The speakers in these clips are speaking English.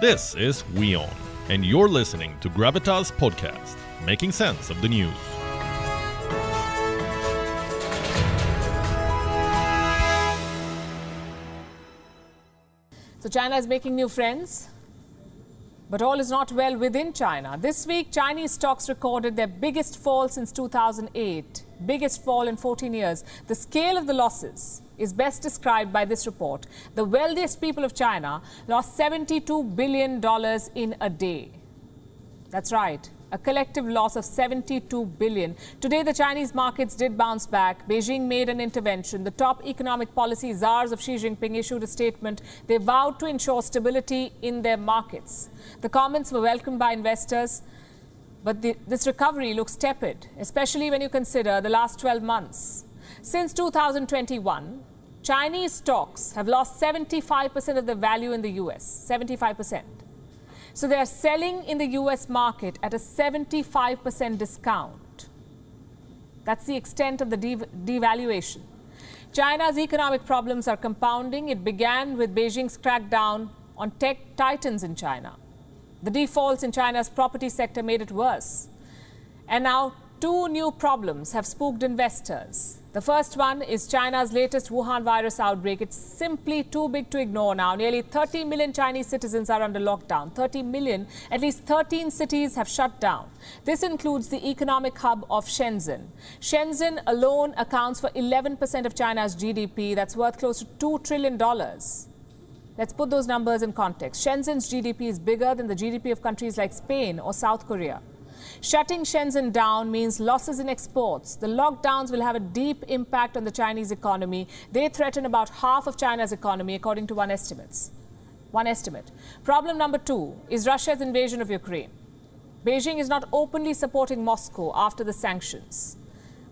This is WION, and you're listening to Gravitas Podcast, making sense of the news. So China is making new friends, but all is not well within China. This week, Chinese stocks recorded their biggest fall since 2008, biggest fall in 14 years. The scale of the losses is best described by this report. The wealthiest people of China lost $72 billion in a day. That's right. A collective loss of 72 billion. Today, the Chinese markets did bounce back. Beijing made an intervention. The top economic policy czars of Xi Jinping issued a statement. They vowed to ensure stability in their markets. The comments were welcomed by investors. But the, this recovery looks tepid, especially when you consider the last 12 months. Since 2021, Chinese stocks have lost 75% of the value in the US. 75%. So they are selling in the US market at a 75% discount. That's the extent of the dev devaluation. China's economic problems are compounding. It began with Beijing's crackdown on tech titans in China. The defaults in China's property sector made it worse. And now two new problems have spooked investors. The first one is China's latest Wuhan virus outbreak. It's simply too big to ignore now. Nearly 30 million Chinese citizens are under lockdown. 30 million, at least 13 cities have shut down. This includes the economic hub of Shenzhen. Shenzhen alone accounts for 11% of China's GDP. That's worth close to $2 trillion. Let's put those numbers in context. Shenzhen's GDP is bigger than the GDP of countries like Spain or South Korea. Shutting Shenzhen down means losses in exports. The lockdowns will have a deep impact on the Chinese economy. They threaten about half of China's economy, according to one estimates. One estimate. Problem number two is Russia's invasion of Ukraine. Beijing is not openly supporting Moscow after the sanctions.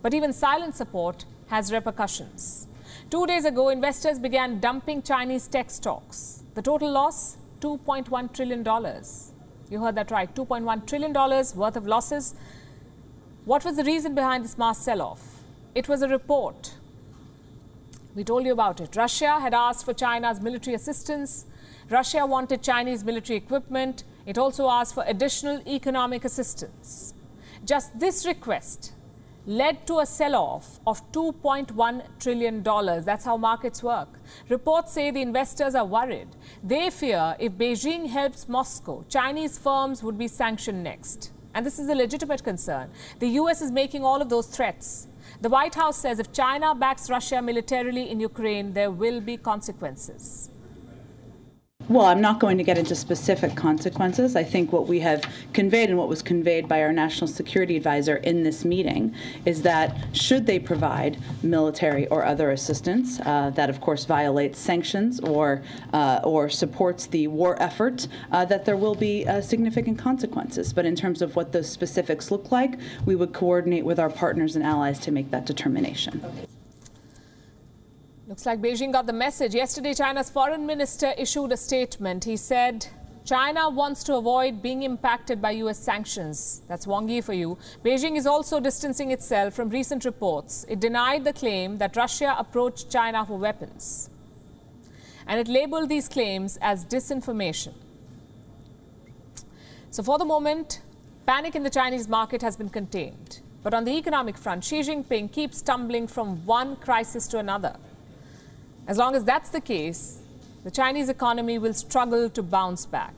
But even silent support has repercussions. Two days ago, investors began dumping Chinese tech stocks. The total loss $2.1 trillion. You heard that right $2.1 trillion worth of losses. What was the reason behind this mass sell off? It was a report. We told you about it. Russia had asked for China's military assistance. Russia wanted Chinese military equipment. It also asked for additional economic assistance. Just this request led to a sell off of $2.1 trillion. That's how markets work. Reports say the investors are worried. They fear if Beijing helps Moscow, Chinese firms would be sanctioned next. And this is a legitimate concern. The US is making all of those threats. The White House says if China backs Russia militarily in Ukraine, there will be consequences. Well, I'm not going to get into specific consequences. I think what we have conveyed and what was conveyed by our national security advisor in this meeting is that should they provide military or other assistance uh, that, of course, violates sanctions or uh, or supports the war effort, uh, that there will be uh, significant consequences. But in terms of what those specifics look like, we would coordinate with our partners and allies to make that determination. Looks like Beijing got the message. Yesterday, China's foreign minister issued a statement. He said China wants to avoid being impacted by U.S. sanctions. That's Wang Yi for you. Beijing is also distancing itself from recent reports. It denied the claim that Russia approached China for weapons. And it labeled these claims as disinformation. So for the moment, panic in the Chinese market has been contained. But on the economic front, Xi Jinping keeps stumbling from one crisis to another. As long as that's the case, the Chinese economy will struggle to bounce back.